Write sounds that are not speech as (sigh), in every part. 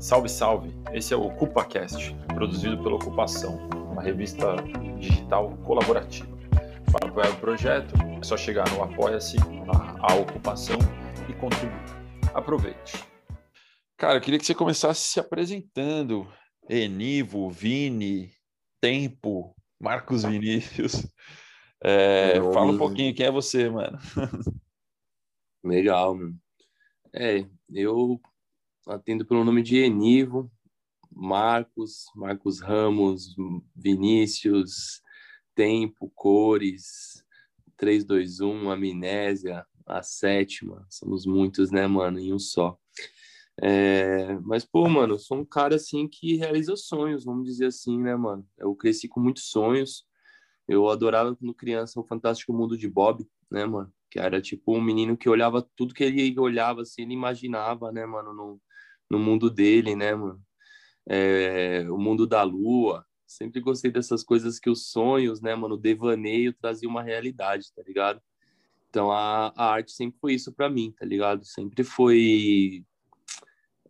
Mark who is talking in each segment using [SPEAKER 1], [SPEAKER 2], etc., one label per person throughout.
[SPEAKER 1] Salve, salve! Esse é o OcupaCast, produzido pela Ocupação, uma revista digital colaborativa. Para apoiar o projeto, é só chegar no Apoia-se, a Ocupação e contribuir. Aproveite! Cara, eu queria que você começasse se apresentando. Enivo, Vini, Tempo, Marcos Vinícius. É, fala um pouquinho, quem é você, mano? (laughs)
[SPEAKER 2] Legal, mano. É, eu atendo pelo nome de Enivo, Marcos, Marcos Ramos, Vinícius, Tempo, Cores, 321, Amnésia, a sétima. Somos muitos, né, mano, em um só. É, mas, pô, mano, eu sou um cara, assim, que realiza sonhos, vamos dizer assim, né, mano? Eu cresci com muitos sonhos. Eu adorava, quando criança, o Fantástico Mundo de Bob, né, mano? Que era, tipo, um menino que olhava tudo que ele olhava, assim, ele imaginava, né, mano, no, no mundo dele, né, mano? É, o mundo da lua. Sempre gostei dessas coisas que os sonhos, né, mano, o devaneio trazia uma realidade, tá ligado? Então a, a arte sempre foi isso para mim, tá ligado? Sempre foi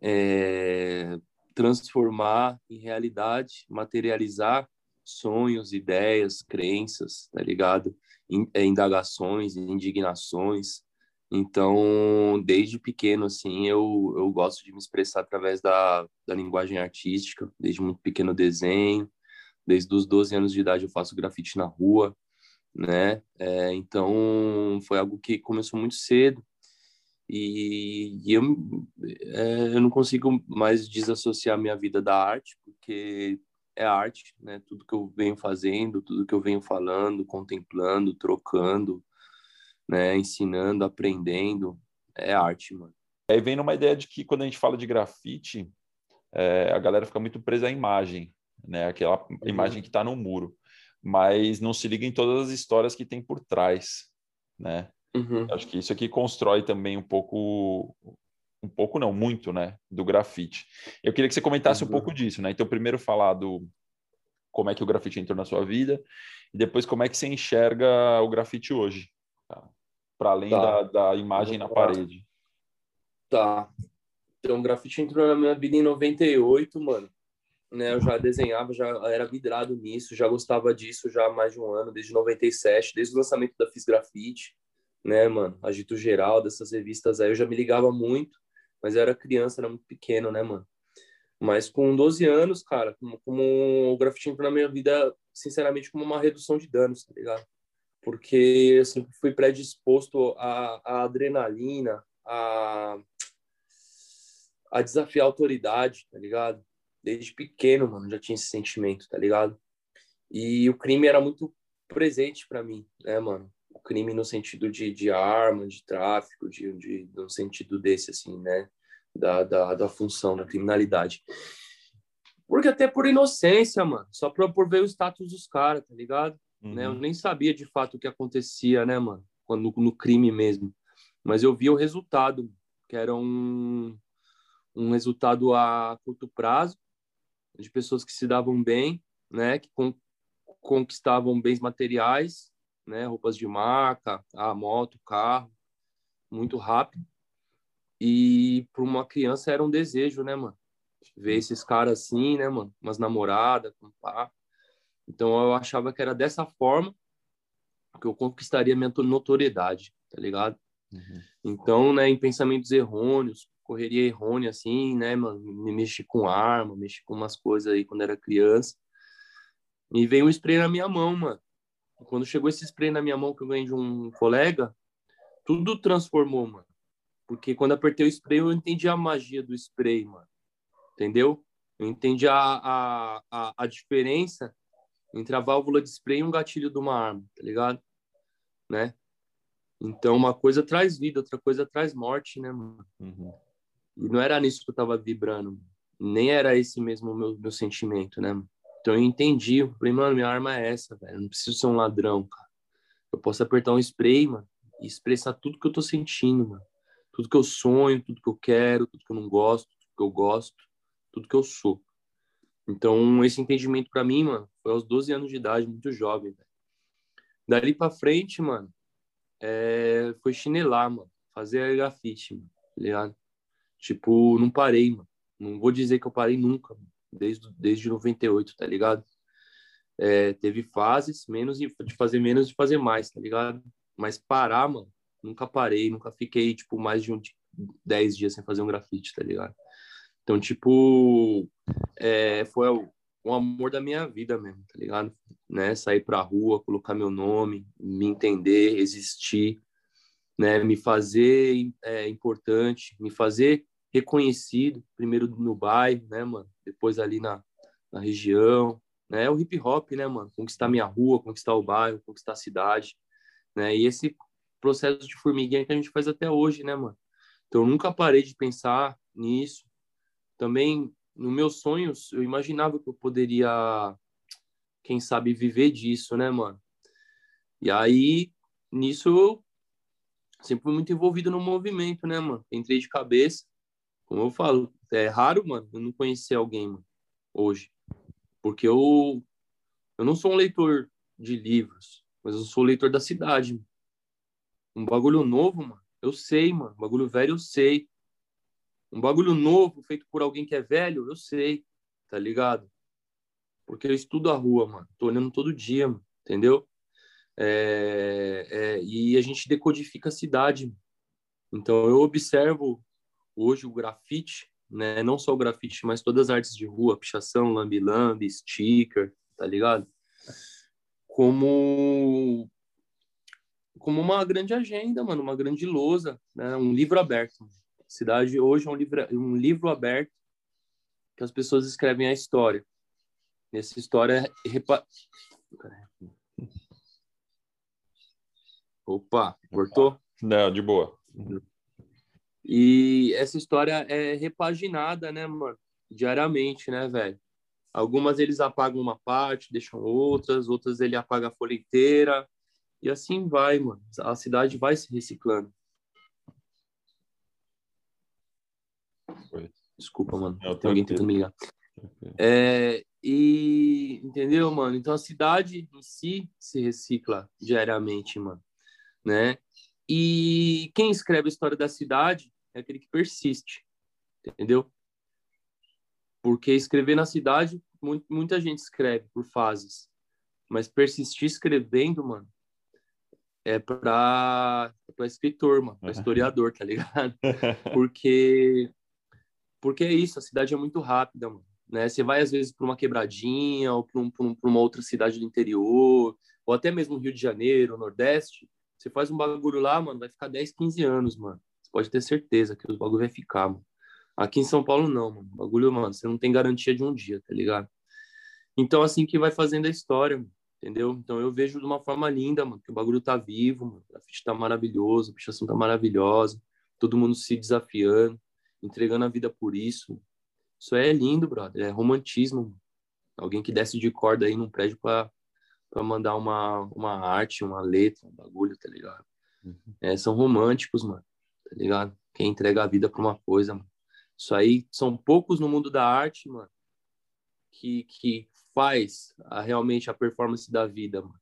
[SPEAKER 2] é, transformar em realidade, materializar sonhos, ideias, crenças, tá ligado? É, indagações, indignações, então, desde pequeno, assim, eu, eu gosto de me expressar através da, da linguagem artística, desde muito pequeno desenho, desde os 12 anos de idade eu faço grafite na rua, né? É, então, foi algo que começou muito cedo e, e eu, é, eu não consigo mais desassociar minha vida da arte, porque é arte, né? Tudo que eu venho fazendo, tudo que eu venho falando, contemplando, trocando, né, ensinando, aprendendo, é arte, mano.
[SPEAKER 1] Aí vem numa ideia de que quando a gente fala de grafite, é, a galera fica muito presa à imagem, né, aquela uhum. imagem que está no muro, mas não se liga em todas as histórias que tem por trás, né? Uhum. Acho que isso aqui constrói também um pouco, um pouco não, muito, né, do grafite. Eu queria que você comentasse uhum. um pouco disso, né? Então, primeiro falar do como é que o grafite entrou na sua vida e depois como é que você enxerga o grafite hoje. Para além tá. da, da imagem na parede.
[SPEAKER 2] Tá. Então, o grafite entrou na minha vida em 98, mano. Né, eu já desenhava, já era vidrado nisso, já gostava disso já há mais de um ano, desde 97, desde o lançamento da Fiz Grafite, né, mano? Agito Geral, dessas revistas aí, eu já me ligava muito, mas eu era criança, era muito pequeno, né, mano? Mas com 12 anos, cara, como, como o grafite entrou na minha vida, sinceramente, como uma redução de danos, tá ligado? Porque eu sempre fui predisposto à, à adrenalina, a, a desafiar a autoridade, tá ligado? Desde pequeno, mano, já tinha esse sentimento, tá ligado? E o crime era muito presente para mim, né, mano? O crime no sentido de, de arma, de tráfico, de, de, no sentido desse, assim, né? Da, da, da função, da criminalidade. Porque até por inocência, mano. Só por, por ver o status dos caras, tá ligado? Uhum. Né? Eu uhum. nem sabia de fato o que acontecia, né, mano? Quando, no crime mesmo. Mas eu via o resultado, que era um, um resultado a curto prazo, de pessoas que se davam bem, né? Que con conquistavam bens materiais, né? Roupas de marca, a moto, carro, muito rápido. E para uma criança era um desejo, né, mano? Ver esses caras assim, né, mano? Umas namoradas, com pá. Então eu achava que era dessa forma que eu conquistaria minha notoriedade, tá ligado? Uhum. Então, né, em pensamentos errôneos, correria errônea assim, né, mano, me mexi com arma, mexi com umas coisas aí quando era criança. E veio um spray na minha mão, mano. Quando chegou esse spray na minha mão que eu ganhei de um colega, tudo transformou, mano. Porque quando apertei o spray, eu entendi a magia do spray, mano. Entendeu? Eu entendi a, a, a, a diferença entre a válvula de spray e um gatilho de uma arma, tá ligado? Né? Então, uma coisa traz vida, outra coisa traz morte, né, mano? Uhum. E não era nisso que eu tava vibrando, nem era esse mesmo meu, meu sentimento, né? Então, eu entendi, eu falei, mano, minha arma é essa, velho, eu não preciso ser um ladrão, cara. Eu posso apertar um spray, mano, e expressar tudo que eu tô sentindo, mano. Tudo que eu sonho, tudo que eu quero, tudo que eu não gosto, tudo que eu gosto, tudo que eu sou. Então, esse entendimento para mim, mano, foi aos 12 anos de idade, muito jovem, velho. Dali pra frente, mano, é... foi chinelar, mano. Fazer grafite, mano, tá ligado? Tipo, não parei, mano. Não vou dizer que eu parei nunca, desde, desde 98, tá ligado? É, teve fases, menos de fazer menos de fazer mais, tá ligado? Mas parar, mano, nunca parei, nunca fiquei, tipo, mais de um, 10 dias sem fazer um grafite, tá ligado? Então, tipo, é, foi o, o amor da minha vida mesmo, tá ligado? Né? Sair pra rua, colocar meu nome, me entender, existir, né? Me fazer é, importante, me fazer reconhecido, primeiro no bairro, né, mano? Depois ali na, na região, né? É o hip hop, né, mano? Conquistar minha rua, conquistar o bairro, conquistar a cidade, né? E esse processo de formiguinha que a gente faz até hoje, né, mano? Então, eu nunca parei de pensar nisso. Também, nos meus sonhos, eu imaginava que eu poderia, quem sabe, viver disso, né, mano? E aí, nisso, eu sempre fui muito envolvido no movimento, né, mano? Entrei de cabeça. Como eu falo, é raro, mano, eu não conhecer alguém, mano, hoje. Porque eu, eu não sou um leitor de livros, mas eu sou leitor da cidade. Mano. Um bagulho novo, mano. Eu sei, mano. Bagulho velho, eu sei. Um bagulho novo, feito por alguém que é velho, eu sei. Tá ligado? Porque eu estudo a rua, mano. Tô olhando todo dia, mano. Entendeu? É, é, e a gente decodifica a cidade. Então, eu observo hoje o grafite, né? Não só o grafite, mas todas as artes de rua, pichação, lambi-lambi, sticker, tá ligado? Como como uma grande agenda, mano, uma grande lousa, né? Um livro aberto. A cidade hoje é um livro, um livro aberto que as pessoas escrevem a história. Essa história é repa... Opa, cortou?
[SPEAKER 1] Não, de boa.
[SPEAKER 2] E essa história é repaginada, né, mano? Diariamente, né, velho? Algumas eles apagam uma parte, deixam outras, outras ele apaga a folha inteira, e assim vai, mano. A cidade vai se reciclando. Desculpa, mano. Não, Tem alguém tentando me ligar. É, e entendeu, mano? Então a cidade em si se recicla diariamente, mano, né? E quem escreve a história da cidade é aquele que persiste, entendeu? Porque escrever na cidade, muita gente escreve por fases, mas persistir escrevendo, mano, é para para escritor, mano, para (laughs) historiador, tá ligado? (laughs) Porque porque é isso, a cidade é muito rápida, mano. Né? Você vai às vezes para uma quebradinha ou para um, um, uma outra cidade do interior, ou até mesmo Rio de Janeiro, Nordeste, você faz um bagulho lá, mano, vai ficar 10, 15 anos, mano. Você pode ter certeza que o bagulho vai ficar, mano. Aqui em São Paulo não, mano. O bagulho, mano, você não tem garantia de um dia, tá ligado? Então assim que vai fazendo a história, mano entendeu? Então eu vejo de uma forma linda, mano, que o bagulho tá vivo, mano, a grafite tá maravilhoso, a pichação tá maravilhosa, todo mundo se desafiando, entregando a vida por isso. Isso é lindo, brother, é romantismo. Alguém que desce de corda aí num prédio para para mandar uma, uma arte, uma letra, um bagulho, tá ligado? Uhum. É, são românticos, mano, tá ligado? Quem entrega a vida pra uma coisa, mano. Isso aí são poucos no mundo da arte, mano, que, que faz a, realmente a performance da vida, mano.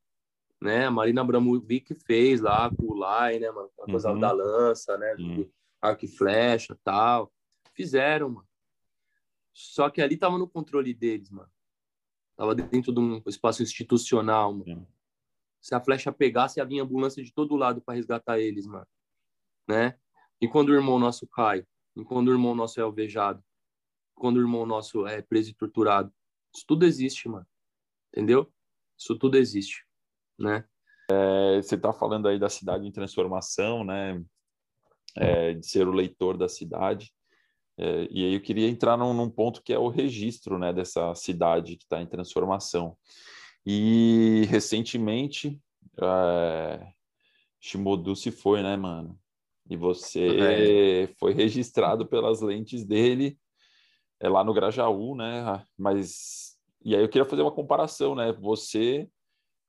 [SPEAKER 2] Né? A Marina Abramovic fez lá com o Lai, né, mano? A coisa uhum. da lança, né? Uhum. Arco e flecha tal. Fizeram, mano. Só que ali tava no controle deles, mano. Tava dentro de um espaço institucional, mano. Se a flecha pegasse, havia ambulância de todo lado para resgatar eles, mano. Né? E quando o irmão nosso cai? E quando o irmão nosso é alvejado? Quando o irmão nosso é preso e torturado? Isso tudo existe, mano. Entendeu? Isso tudo existe, né?
[SPEAKER 1] É, você está falando aí da cidade em transformação, né? É, de ser o leitor da cidade. É, e aí eu queria entrar num, num, ponto que é o registro, né? Dessa cidade que está em transformação. E recentemente, é, Shimodu se foi, né, mano? E você é. foi registrado pelas lentes dele é lá no Grajaú, né? Mas e aí eu queria fazer uma comparação, né? Você,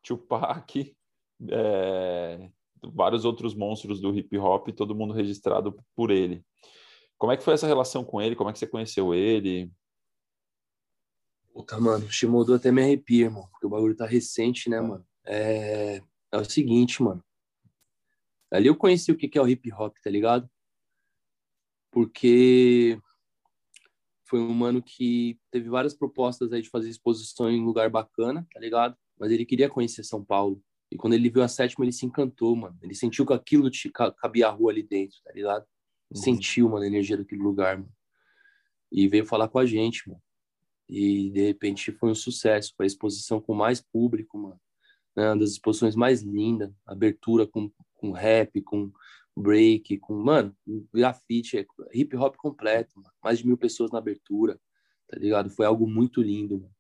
[SPEAKER 1] Tupac, é, vários outros monstros do hip hop, todo mundo registrado por ele. Como é que foi essa relação com ele? Como é que você conheceu ele?
[SPEAKER 2] Puta, mano, o Shimodo até me arrepia, irmão, porque o bagulho tá recente, né, mano? É, é o seguinte, mano. Ali eu conheci o que é o hip hop, tá ligado? Porque foi um mano que teve várias propostas aí de fazer exposição em lugar bacana, tá ligado? Mas ele queria conhecer São Paulo. E quando ele viu a sétima, ele se encantou, mano. Ele sentiu que aquilo cabia a rua ali dentro, tá ligado? Uhum. Sentiu, mano, a energia daquele lugar, mano. E veio falar com a gente, mano. E de repente foi um sucesso. Foi a exposição com mais público, mano. Né? Uma das exposições mais lindas. Abertura com, com rap, com break, com, mano, grafite, é hip hop completo, mano. Mais de mil pessoas na abertura, tá ligado? Foi algo muito lindo, mano.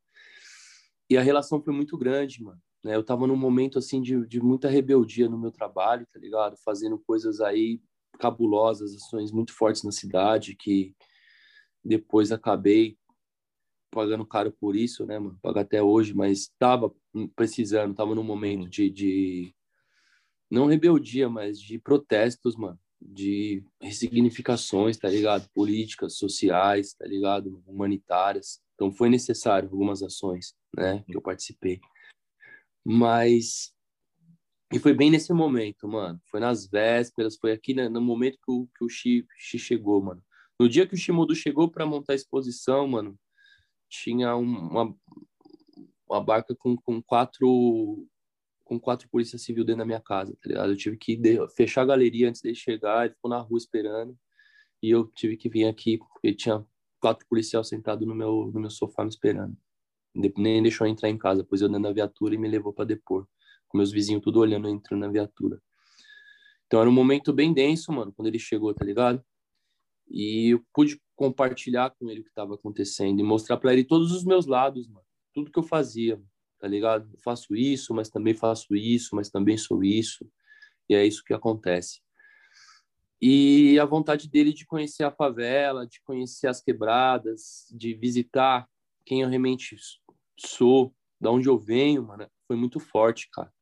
[SPEAKER 2] E a relação foi muito grande, mano. Né? Eu tava num momento, assim, de, de muita rebeldia no meu trabalho, tá ligado? Fazendo coisas aí cabulosas, ações muito fortes na cidade, que depois acabei pagando caro por isso, né, mano? Pago até hoje, mas tava precisando, tava num momento de, de não rebeldia, mas de protestos, mano, de ressignificações, tá ligado? Políticas, sociais, tá ligado? Humanitárias. Então foi necessário algumas ações, né, que eu participei. Mas e foi bem nesse momento, mano. Foi nas vésperas, foi aqui né, no momento que o, que o Xi, Xi chegou, mano. No dia que o Shimodu chegou para montar a exposição, mano, tinha uma, uma barca com, com quatro com quatro polícias civil dentro da minha casa, tá ligado? Eu tive que fechar a galeria antes dele chegar, ele ficou na rua esperando, e eu tive que vir aqui, porque tinha quatro policiais sentados no meu, no meu sofá me esperando. Nem deixou eu entrar em casa, pois eu dentro da viatura e me levou para depor. Com meus vizinhos tudo olhando, entrando na viatura. Então era um momento bem denso, mano, quando ele chegou, tá ligado? E eu pude compartilhar com ele o que estava acontecendo e mostrar para ele todos os meus lados, mano. Tudo que eu fazia, tá ligado? Eu faço isso, mas também faço isso, mas também sou isso. E é isso que acontece. E a vontade dele de conhecer a favela, de conhecer as quebradas, de visitar quem eu realmente sou, da onde eu venho, mano, foi muito forte, cara.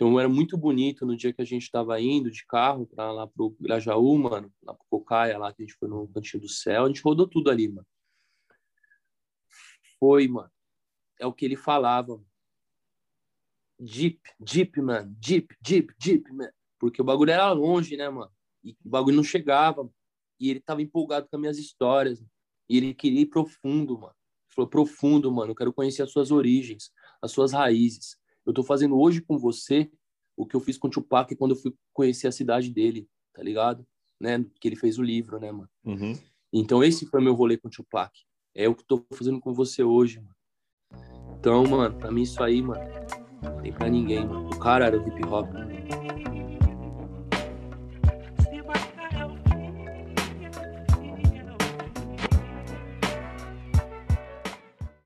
[SPEAKER 2] Então era muito bonito no dia que a gente estava indo de carro para lá pro Grajaú, mano, lá pro Cocaia, lá que a gente foi no Cantinho do Céu, a gente rodou tudo ali, mano. Foi, mano. É o que ele falava. Jeep, Jeep, mano. Jeep, Jeep, Jeep, mano. Porque o bagulho era longe, né, mano? E o bagulho não chegava. E ele tava empolgado com as minhas histórias. E ele queria ir profundo, mano. Ele falou, profundo, mano. Eu quero conhecer as suas origens, as suas raízes. Eu tô fazendo hoje com você o que eu fiz com o Tupac quando eu fui conhecer a cidade dele, tá ligado? Né? Que ele fez o livro, né, mano?
[SPEAKER 1] Uhum.
[SPEAKER 2] Então esse foi meu rolê com o Tupac. É o que eu tô fazendo com você hoje, mano. Então, mano, pra mim isso aí, mano, não tem pra ninguém, mano. O cara era o hip hop, mano.